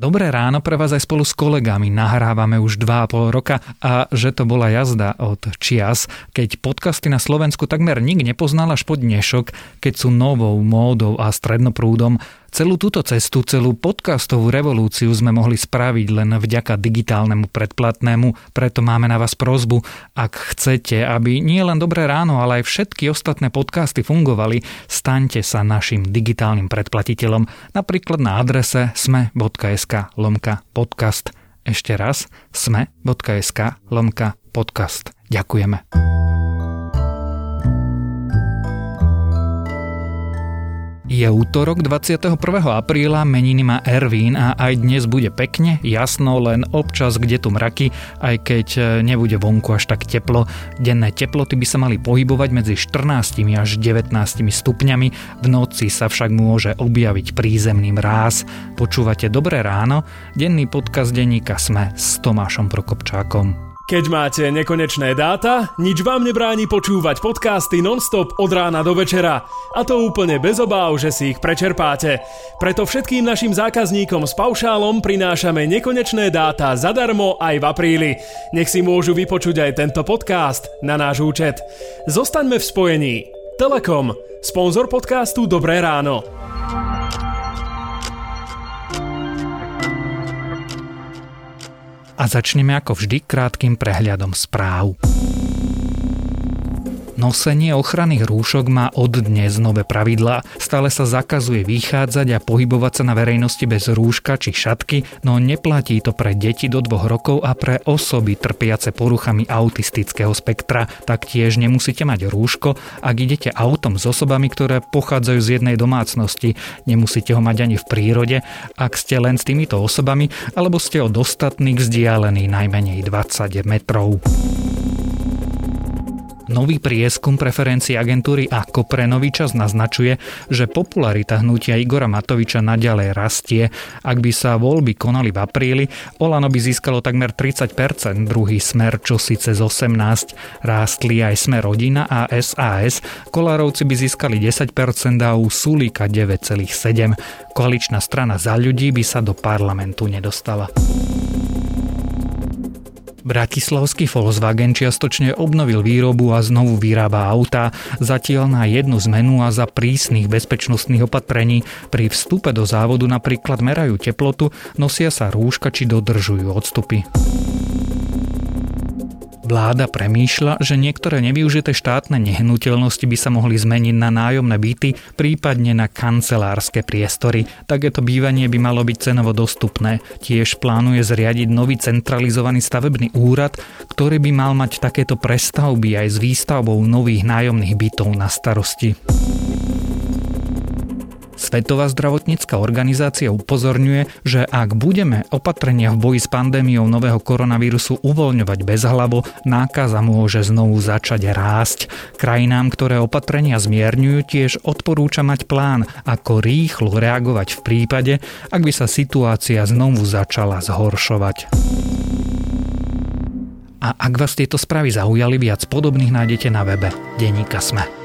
Dobré ráno pre vás aj spolu s kolegami. Nahrávame už 2,5 roka a že to bola jazda od čias, keď podcasty na Slovensku takmer nik nepoznal až po dnešok, keď sú novou módou a strednoprúdom Celú túto cestu, celú podcastovú revolúciu sme mohli spraviť len vďaka digitálnemu predplatnému, preto máme na vás prozbu, ak chcete, aby nie len Dobré ráno, ale aj všetky ostatné podcasty fungovali, staňte sa našim digitálnym predplatiteľom, napríklad na adrese sme.sk lomka podcast. Ešte raz sme.sk lomka podcast. Ďakujeme. Je útorok 21. apríla, meniny má Ervín a aj dnes bude pekne, jasno, len občas kde tu mraky, aj keď e, nebude vonku až tak teplo. Denné teploty by sa mali pohybovať medzi 14 až 19 stupňami, v noci sa však môže objaviť prízemný mráz. Počúvate Dobré ráno, denný podcast denníka Sme s Tomášom Prokopčákom. Keď máte nekonečné dáta, nič vám nebráni počúvať podcasty nonstop od rána do večera. A to úplne bez obáv, že si ich prečerpáte. Preto všetkým našim zákazníkom s paušálom prinášame nekonečné dáta zadarmo aj v apríli. Nech si môžu vypočuť aj tento podcast na náš účet. Zostaňme v spojení. Telekom, sponzor podcastu Dobré ráno. A začneme ako vždy krátkým prehľadom správ. Nosenie ochranných rúšok má od dnes nové pravidlá. Stále sa zakazuje vychádzať a pohybovať sa na verejnosti bez rúška či šatky, no neplatí to pre deti do dvoch rokov a pre osoby trpiace poruchami autistického spektra. Taktiež nemusíte mať rúško, ak idete autom s osobami, ktoré pochádzajú z jednej domácnosti. Nemusíte ho mať ani v prírode, ak ste len s týmito osobami, alebo ste od ostatných vzdialení najmenej 20 metrov. Nový prieskum preferencií agentúry ako pre nový čas naznačuje, že popularita hnutia Igora Matoviča naďalej rastie. Ak by sa voľby konali v apríli, Olano by získalo takmer 30%, druhý smer čo síce z 18, rástli aj smer rodina a SAS, Kolárovci by získali 10% a u Sulíka 9,7. Koaličná strana za ľudí by sa do parlamentu nedostala. Bratislavský Volkswagen čiastočne obnovil výrobu a znovu vyrába auta, zatiaľ na jednu zmenu a za prísnych bezpečnostných opatrení. Pri vstupe do závodu napríklad merajú teplotu, nosia sa rúška či dodržujú odstupy. Vláda premýšľa, že niektoré nevyužité štátne nehnuteľnosti by sa mohli zmeniť na nájomné byty, prípadne na kancelárske priestory. Takéto bývanie by malo byť cenovo dostupné. Tiež plánuje zriadiť nový centralizovaný stavebný úrad, ktorý by mal mať takéto prestavby aj s výstavbou nových nájomných bytov na starosti. Svetová zdravotnícka organizácia upozorňuje, že ak budeme opatrenia v boji s pandémiou nového koronavírusu uvoľňovať bezhlavo, nákaza môže znovu začať rásť. Krajinám, ktoré opatrenia zmierňujú, tiež odporúča mať plán, ako rýchlo reagovať v prípade, ak by sa situácia znovu začala zhoršovať. A ak vás tieto správy zaujali, viac podobných nájdete na webe Deníka Sme.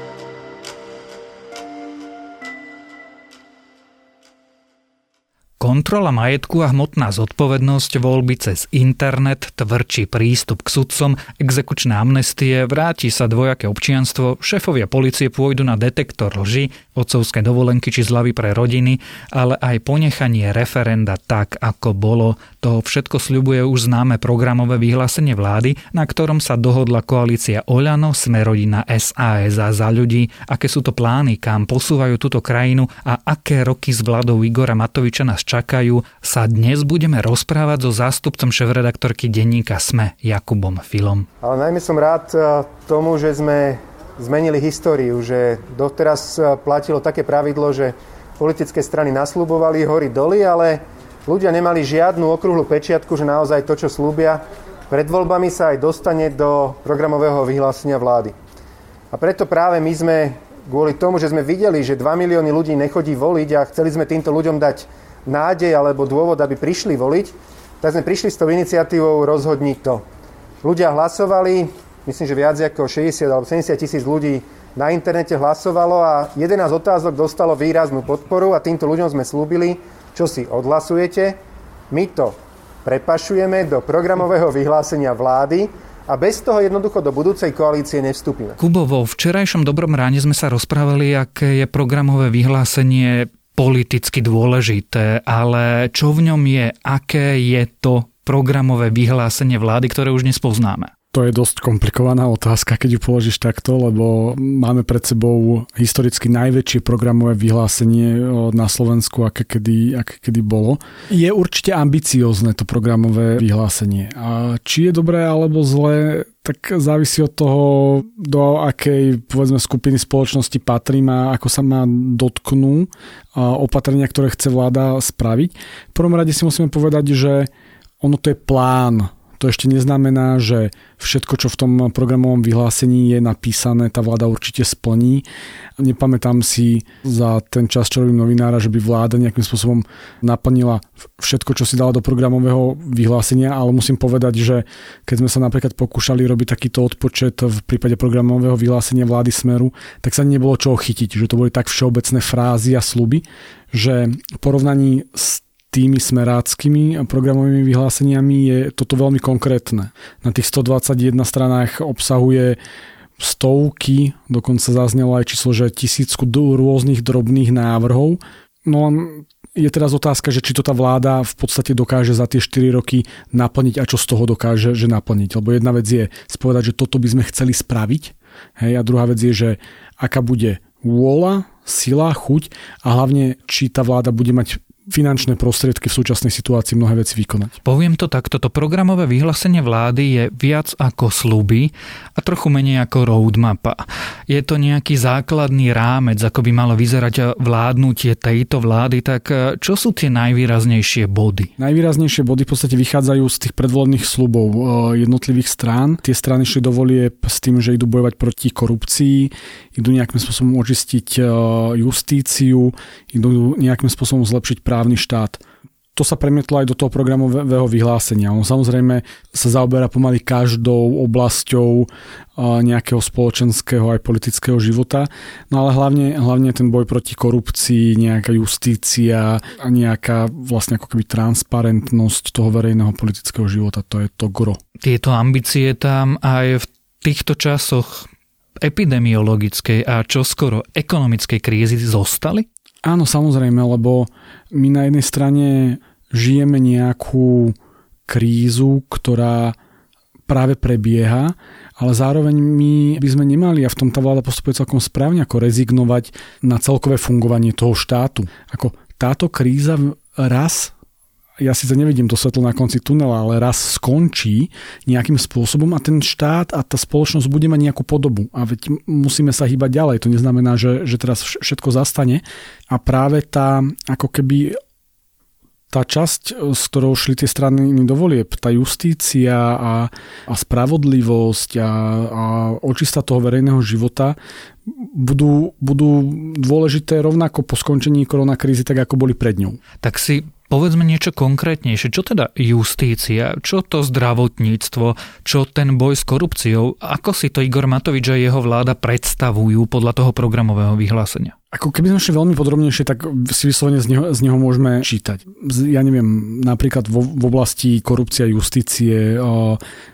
Kontrola majetku a hmotná zodpovednosť, voľby cez internet, tvrdší prístup k sudcom, exekučné amnestie, vráti sa dvojaké občianstvo, šéfovia policie pôjdu na detektor lži, otcovské dovolenky či zlavy pre rodiny, ale aj ponechanie referenda tak, ako bolo. To všetko sľubuje už známe programové vyhlásenie vlády, na ktorom sa dohodla koalícia Oľano, Smerodina, SAS a za ľudí, aké sú to plány, kam posúvajú túto krajinu a aké roky s vládou Igora Matoviča nás čakajú sa dnes budeme rozprávať so zástupcom šéf-redaktorky denníka SME Jakubom Filom. Ale najmä som rád e, tomu, že sme zmenili históriu, že doteraz e, platilo také pravidlo, že politické strany nasľubovali hory doly, ale ľudia nemali žiadnu okrúhlu pečiatku, že naozaj to, čo slúbia, pred voľbami sa aj dostane do programového vyhlásenia vlády. A preto práve my sme kvôli tomu, že sme videli, že 2 milióny ľudí nechodí voliť a chceli sme týmto ľuďom dať nádej alebo dôvod, aby prišli voliť, tak sme prišli s tou iniciatívou Rozhodni to. Ľudia hlasovali, myslím, že viac ako 60 alebo 70 tisíc ľudí na internete hlasovalo a 11 otázok dostalo výraznú podporu a týmto ľuďom sme slúbili, čo si odhlasujete. My to prepašujeme do programového vyhlásenia vlády a bez toho jednoducho do budúcej koalície nevstúpime. Kubo, vo včerajšom dobrom ráne sme sa rozprávali, aké je programové vyhlásenie politicky dôležité, ale čo v ňom je, aké je to programové vyhlásenie vlády, ktoré už dnes poznáme? To je dosť komplikovaná otázka, keď ju položíš takto, lebo máme pred sebou historicky najväčšie programové vyhlásenie na Slovensku, aké kedy, aké kedy bolo. Je určite ambiciozne to programové vyhlásenie. A či je dobré alebo zlé, tak závisí od toho, do akej povedzme skupiny spoločnosti patrím a ako sa má dotknú opatrenia, ktoré chce vláda spraviť. V prvom rade si musíme povedať, že ono to je plán to ešte neznamená, že všetko, čo v tom programovom vyhlásení je napísané, tá vláda určite splní. Nepamätám si za ten čas, čo robím novinára, že by vláda nejakým spôsobom naplnila všetko, čo si dala do programového vyhlásenia, ale musím povedať, že keď sme sa napríklad pokúšali robiť takýto odpočet v prípade programového vyhlásenia vlády Smeru, tak sa nebolo čoho chytiť, že to boli tak všeobecné frázy a sluby, že v porovnaní s tými smeráckými programovými vyhláseniami je toto veľmi konkrétne. Na tých 121 stranách obsahuje stovky, dokonca zaznelo aj číslo, že tisícku rôznych drobných návrhov. No je teraz otázka, že či to tá vláda v podstate dokáže za tie 4 roky naplniť a čo z toho dokáže že naplniť. Lebo jedna vec je spovedať, že toto by sme chceli spraviť. Hej, a druhá vec je, že aká bude vôľa, sila, chuť a hlavne, či tá vláda bude mať finančné prostriedky v súčasnej situácii mnohé veci vykonať. Poviem to takto, to programové vyhlásenie vlády je viac ako sluby a trochu menej ako roadmapa. Je to nejaký základný rámec, ako by malo vyzerať vládnutie tejto vlády, tak eh, čo sú tie najvýraznejšie body? Najvýraznejšie body v podstate vychádzajú z tých predvolných slubov eh, jednotlivých strán. Tie strany šli do volieb s tým, že idú bojovať proti korupcii, idú nejakým spôsobom očistiť eh, justíciu, idú nejakým spôsobom zlepšiť právo právny štát. To sa premietlo aj do toho programového vyhlásenia. On samozrejme sa zaoberá pomaly každou oblasťou nejakého spoločenského aj politického života, no ale hlavne, hlavne ten boj proti korupcii, nejaká justícia a nejaká vlastne ako keby transparentnosť toho verejného politického života. To je to gro. Tieto ambície tam aj v týchto časoch epidemiologickej a čoskoro ekonomickej krízy zostali? Áno, samozrejme, lebo my na jednej strane žijeme nejakú krízu, ktorá práve prebieha, ale zároveň my by sme nemali, a v tom tá vláda postupuje celkom správne, ako rezignovať na celkové fungovanie toho štátu. Ako táto kríza raz ja síce nevidím to svetlo na konci tunela, ale raz skončí nejakým spôsobom a ten štát a tá spoločnosť bude mať nejakú podobu. A veď musíme sa hýbať ďalej. To neznamená, že, že teraz všetko zastane. A práve tá ako keby tá časť, s ktorou šli tie strany do volieb, tá justícia a, a spravodlivosť a, a očista toho verejného života budú, budú dôležité rovnako po skončení koronakrízy, tak ako boli pred ňou. Tak si Povedzme niečo konkrétnejšie. Čo teda justícia? Čo to zdravotníctvo? Čo ten boj s korupciou? Ako si to Igor Matovič a jeho vláda predstavujú podľa toho programového vyhlásenia? Ako keby sme šli veľmi podrobnejšie, tak si vyslovene z neho, z neho môžeme čítať. Ja neviem, napríklad vo, v oblasti korupcia justície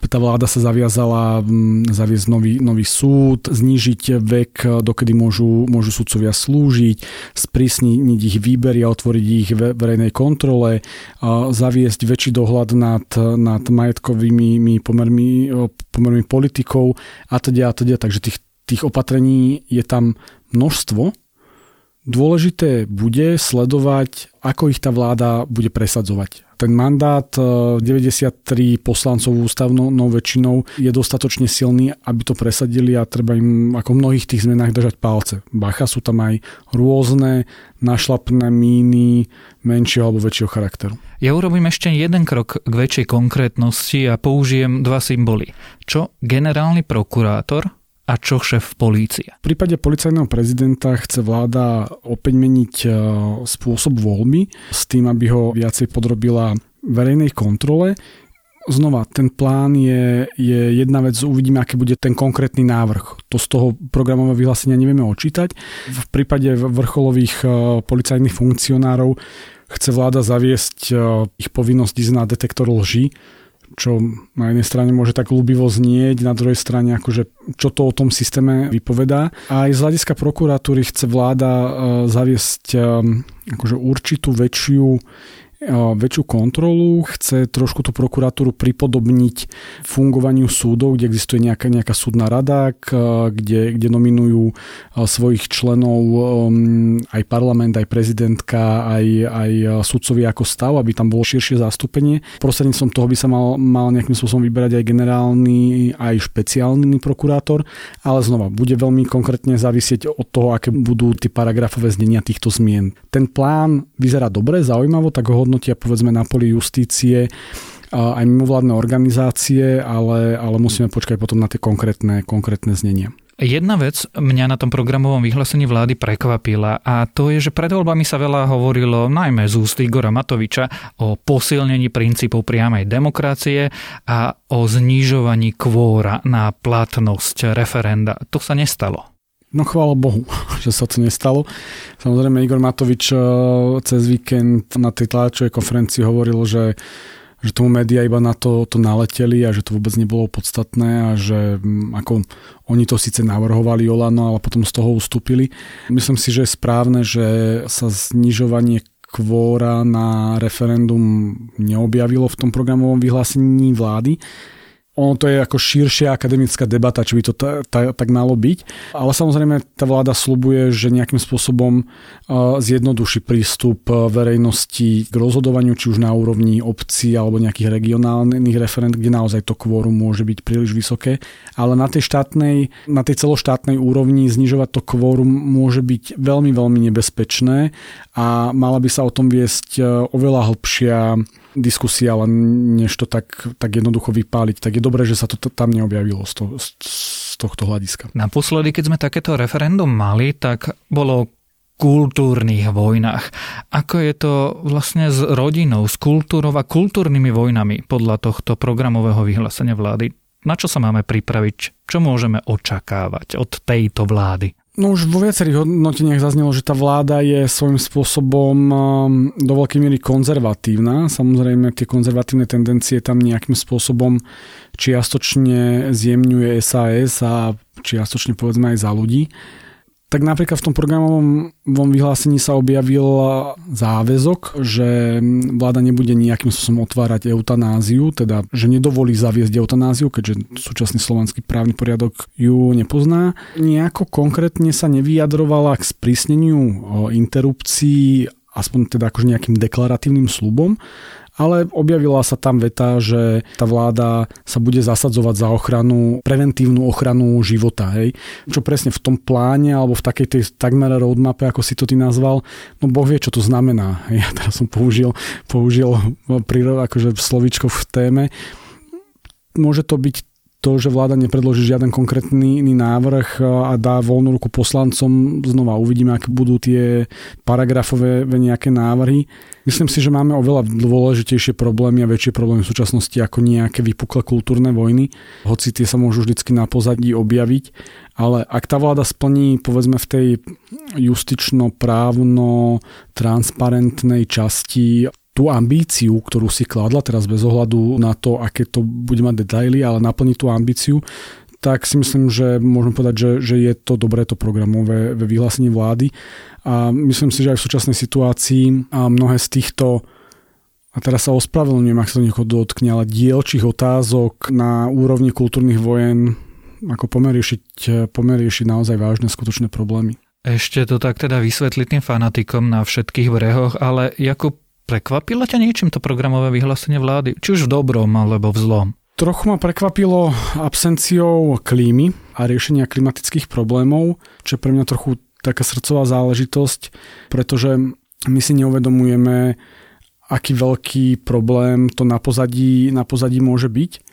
tá vláda sa zaviazala zaviesť nový, nový súd, znížiť vek, dokedy môžu, môžu sudcovia slúžiť, sprísniť ich výbery a otvoriť ich verejnej kontrole, zaviesť väčší dohľad nad, nad majetkovými pomermi, pomermi politikov a teda a teda. Takže tých, tých opatrení je tam množstvo Dôležité bude sledovať, ako ich tá vláda bude presadzovať. Ten mandát 93 e, poslancov ústavnou väčšinou je dostatočne silný, aby to presadili a treba im ako v mnohých tých zmenách držať palce. Bacha sú tam aj rôzne našlapné míny menšieho alebo väčšieho charakteru. Ja urobím ešte jeden krok k väčšej konkrétnosti a použijem dva symboly. Čo generálny prokurátor a čo šéf polície? V prípade policajného prezidenta chce vláda opäť meniť e, spôsob voľby s tým, aby ho viacej podrobila verejnej kontrole. Znova, ten plán je, je jedna vec, uvidíme, aký bude ten konkrétny návrh. To z toho programového vyhlásenia nevieme očítať. V prípade vrcholových policajných funkcionárov chce vláda zaviesť ich povinnosť ísť na detektor lží, čo na jednej strane môže tak ľúbivo znieť, na druhej strane akože čo to o tom systéme vypovedá. A aj z hľadiska prokuratúry chce vláda e, zaviesť e, akože určitú väčšiu väčšiu kontrolu, chce trošku tú prokuratúru pripodobniť fungovaniu súdov, kde existuje nejaká, nejaká súdna rada, kde, kde nominujú svojich členov um, aj parlament, aj prezidentka, aj, aj sudcovia ako stav, aby tam bolo širšie zastúpenie. Prostredníctvom toho by sa mal, mal nejakým spôsobom vyberať aj generálny, aj špeciálny prokurátor, ale znova, bude veľmi konkrétne závisieť od toho, aké budú tie paragrafové znenia týchto zmien. Ten plán vyzerá dobre, zaujímavo, tak ho hodnotia povedzme na poli justície aj mimovládne organizácie, ale, ale musíme počkať potom na tie konkrétne, konkrétne znenia. Jedna vec mňa na tom programovom vyhlásení vlády prekvapila a to je, že pred voľbami sa veľa hovorilo, najmä z úst Igora Matoviča, o posilnení princípov priamej demokracie a o znižovaní kvóra na platnosť referenda. To sa nestalo. No chvála Bohu, že sa to nestalo. Samozrejme Igor Matovič eh, cez víkend na tej tlačovej konferencii hovoril, že že tomu média iba na to, to naleteli a že to vôbec nebolo podstatné a že mm, ako oni to síce navrhovali Olano, ale potom z toho ustúpili. Myslím si, že je správne, že sa znižovanie kvóra na referendum neobjavilo v tom programovom vyhlásení vlády ono to je ako širšia akademická debata, či by to ta, ta, tak malo byť. Ale samozrejme tá vláda slubuje, že nejakým spôsobom zjednoduší prístup verejnosti k rozhodovaniu, či už na úrovni obcí alebo nejakých regionálnych referent, kde naozaj to kvórum môže byť príliš vysoké. Ale na tej štátnej, na tej celoštátnej úrovni znižovať to kvórum môže byť veľmi, veľmi nebezpečné a mala by sa o tom viesť oveľa hlbšia diskusia, ale než to tak, tak jednoducho vypáliť, tak je dobré, že sa to tam neobjavilo z, to, z tohto hľadiska. Naposledy, keď sme takéto referendum mali, tak bolo kultúrnych vojnách. Ako je to vlastne s rodinou, s kultúrou a kultúrnymi vojnami podľa tohto programového vyhlásenia vlády? Na čo sa máme pripraviť? Čo môžeme očakávať od tejto vlády? No už vo viacerých hodnoteniach zaznelo, že tá vláda je svojím spôsobom um, do veľkej miery konzervatívna. Samozrejme tie konzervatívne tendencie tam nejakým spôsobom čiastočne zjemňuje SAS a čiastočne povedzme aj za ľudí tak napríklad v tom programovom vyhlásení sa objavil záväzok, že vláda nebude nejakým spôsobom otvárať eutanáziu, teda že nedovolí zaviesť eutanáziu, keďže súčasný slovenský právny poriadok ju nepozná. Nejako konkrétne sa nevyjadrovala k sprísneniu interrupcií aspoň teda akože nejakým deklaratívnym slubom, ale objavila sa tam veta, že tá vláda sa bude zasadzovať za ochranu, preventívnu ochranu života. Hej. Čo presne v tom pláne alebo v takej tej takmer roadmape, ako si to ty nazval, no Boh vie, čo to znamená. Ja teraz som použil, použil akože slovičko v téme. Môže to byť to, že vláda nepredloží žiaden konkrétny návrh a dá voľnú ruku poslancom, znova uvidíme, aké budú tie paragrafové nejaké návrhy. Myslím si, že máme oveľa dôležitejšie problémy a väčšie problémy v súčasnosti ako nejaké vypuklé kultúrne vojny, hoci tie sa môžu vždy na pozadí objaviť, ale ak tá vláda splní povedzme v tej justično-právno transparentnej časti tú ambíciu, ktorú si kladla teraz bez ohľadu na to, aké to bude mať detaily, ale naplniť tú ambíciu, tak si myslím, že môžem povedať, že, že je to dobré to programové vyhlásenie vlády. A myslím si, že aj v súčasnej situácii a mnohé z týchto a teraz sa ospravedlňujem, ak sa to niekoho dotkne, ale dielčích otázok na úrovni kultúrnych vojen ako pomeriešiť, pomeriešiť naozaj vážne skutočné problémy. Ešte to tak teda vysvetliť tým fanatikom na všetkých brehoch, ale Jakub, Prekvapilo ťa niečím to programové vyhlásenie vlády? Či už v dobrom alebo v zlom? Trochu ma prekvapilo absenciou klímy a riešenia klimatických problémov, čo je pre mňa trochu taká srdcová záležitosť, pretože my si neuvedomujeme, aký veľký problém to na pozadí, na pozadí môže byť.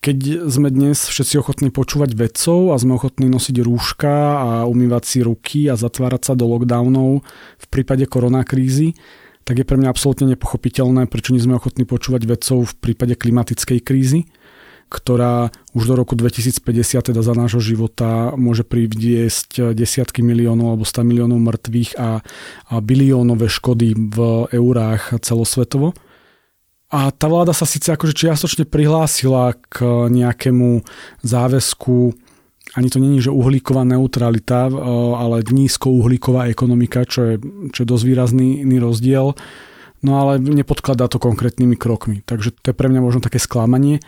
Keď sme dnes všetci ochotní počúvať vedcov a sme ochotní nosiť rúška a umývať si ruky a zatvárať sa do lockdownov v prípade koronakrízy, tak je pre mňa absolútne nepochopiteľné, prečo nie sme ochotní počúvať vedcov v prípade klimatickej krízy, ktorá už do roku 2050, teda za nášho života, môže priviesť desiatky miliónov alebo 100 miliónov mŕtvych a, a biliónové škody v eurách celosvetovo. A tá vláda sa síce akože čiastočne prihlásila k nejakému záväzku, ani to není, že uhlíková neutralita, ale nízkouhlíková ekonomika, čo je, čo je dosť výrazný rozdiel. No ale nepodkladá to konkrétnymi krokmi. Takže to je pre mňa možno také sklamanie.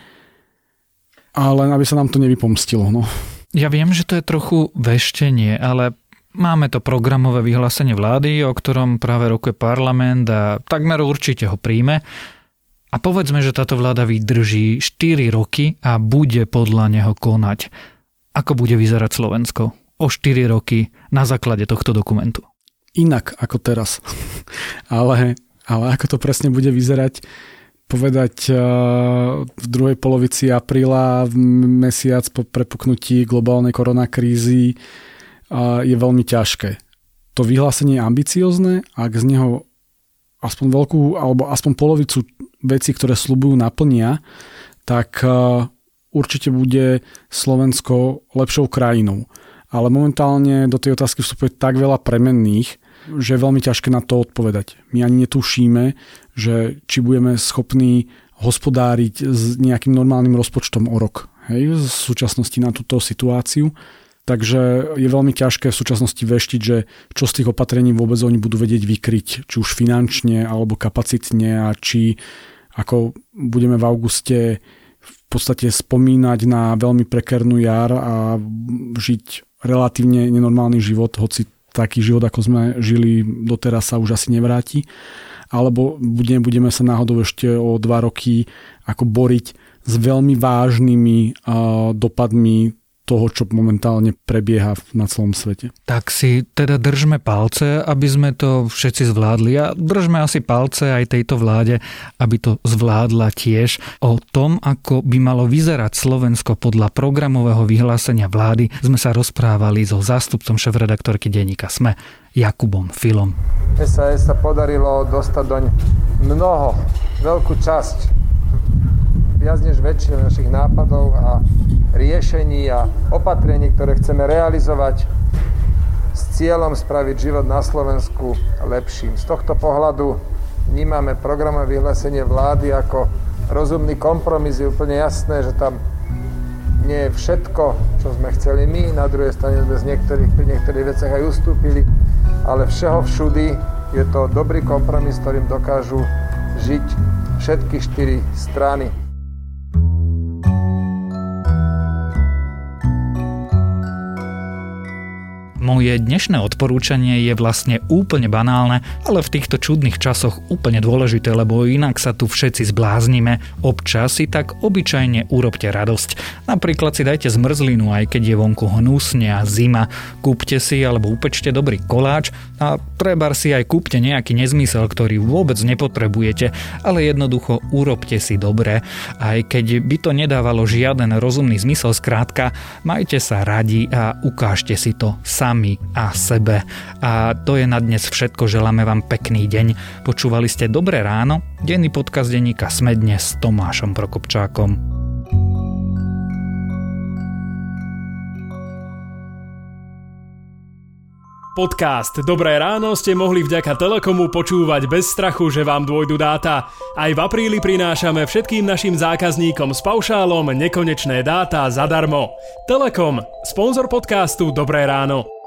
Ale aby sa nám to nevypomstilo. No. Ja viem, že to je trochu veštenie, ale Máme to programové vyhlásenie vlády, o ktorom práve rokuje parlament a takmer určite ho príjme. A povedzme, že táto vláda vydrží 4 roky a bude podľa neho konať. Ako bude vyzerať Slovensko o 4 roky na základe tohto dokumentu? Inak ako teraz. ale, ale ako to presne bude vyzerať, povedať eh, v druhej polovici apríla, v mesiac po prepuknutí globálnej koronakrízy, eh, je veľmi ťažké. To vyhlásenie je ambiciozne, ak z neho aspoň veľkú alebo aspoň polovicu vecí, ktoré slubujú naplnia, tak e, určite bude Slovensko lepšou krajinou. Ale momentálne do tej otázky vstupuje tak veľa premenných, že je veľmi ťažké na to odpovedať. My ani netušíme, že či budeme schopní hospodáriť s nejakým normálnym rozpočtom o rok. Hej, v súčasnosti na túto situáciu. Takže je veľmi ťažké v súčasnosti veštiť, že čo z tých opatrení vôbec oni budú vedieť vykryť, či už finančne alebo kapacitne a či ako budeme v auguste v podstate spomínať na veľmi prekernú jar a žiť relatívne nenormálny život, hoci taký život, ako sme žili doteraz sa už asi nevráti. Alebo budeme, sa náhodou ešte o dva roky ako boriť s veľmi vážnymi dopadmi toho, čo momentálne prebieha na celom svete. Tak si teda držme palce, aby sme to všetci zvládli a držme asi palce aj tejto vláde, aby to zvládla tiež. O tom, ako by malo vyzerať Slovensko podľa programového vyhlásenia vlády, sme sa rozprávali so zástupcom šéf-redaktorky denníka SME, Jakubom Filom. SAS sa podarilo dostať doň mnoho, veľkú časť viac než väčšinu našich nápadov a riešení a opatrení, ktoré chceme realizovať s cieľom spraviť život na Slovensku lepším. Z tohto pohľadu vnímame programové vyhlásenie vlády ako rozumný kompromis. Je úplne jasné, že tam nie je všetko, čo sme chceli my, na druhej strane sme z niektorých, pri niektorých veciach aj ustúpili, ale všeho všudy je to dobrý kompromis, ktorým dokážu žiť všetky štyri strany. Moje dnešné odporúčanie je vlastne úplne banálne, ale v týchto čudných časoch úplne dôležité, lebo inak sa tu všetci zbláznime. Občas si tak obyčajne urobte radosť. Napríklad si dajte zmrzlinu, aj keď je vonku hnusne a zima. Kúpte si alebo upečte dobrý koláč a trebar si aj kúpte nejaký nezmysel, ktorý vôbec nepotrebujete, ale jednoducho urobte si dobre. Aj keď by to nedávalo žiaden rozumný zmysel, skrátka, majte sa radi a ukážte si to sami sami a sebe. A to je na dnes všetko. Želáme vám pekný deň. Počúvali ste Dobré ráno, denný podcast denníka Sme dnes s Tomášom Prokopčákom. Podcast Dobré ráno ste mohli vďaka Telekomu počúvať bez strachu, že vám dôjdu dáta. Aj v apríli prinášame všetkým našim zákazníkom s paušálom nekonečné dáta zadarmo. Telekom, sponzor podcastu Dobré ráno.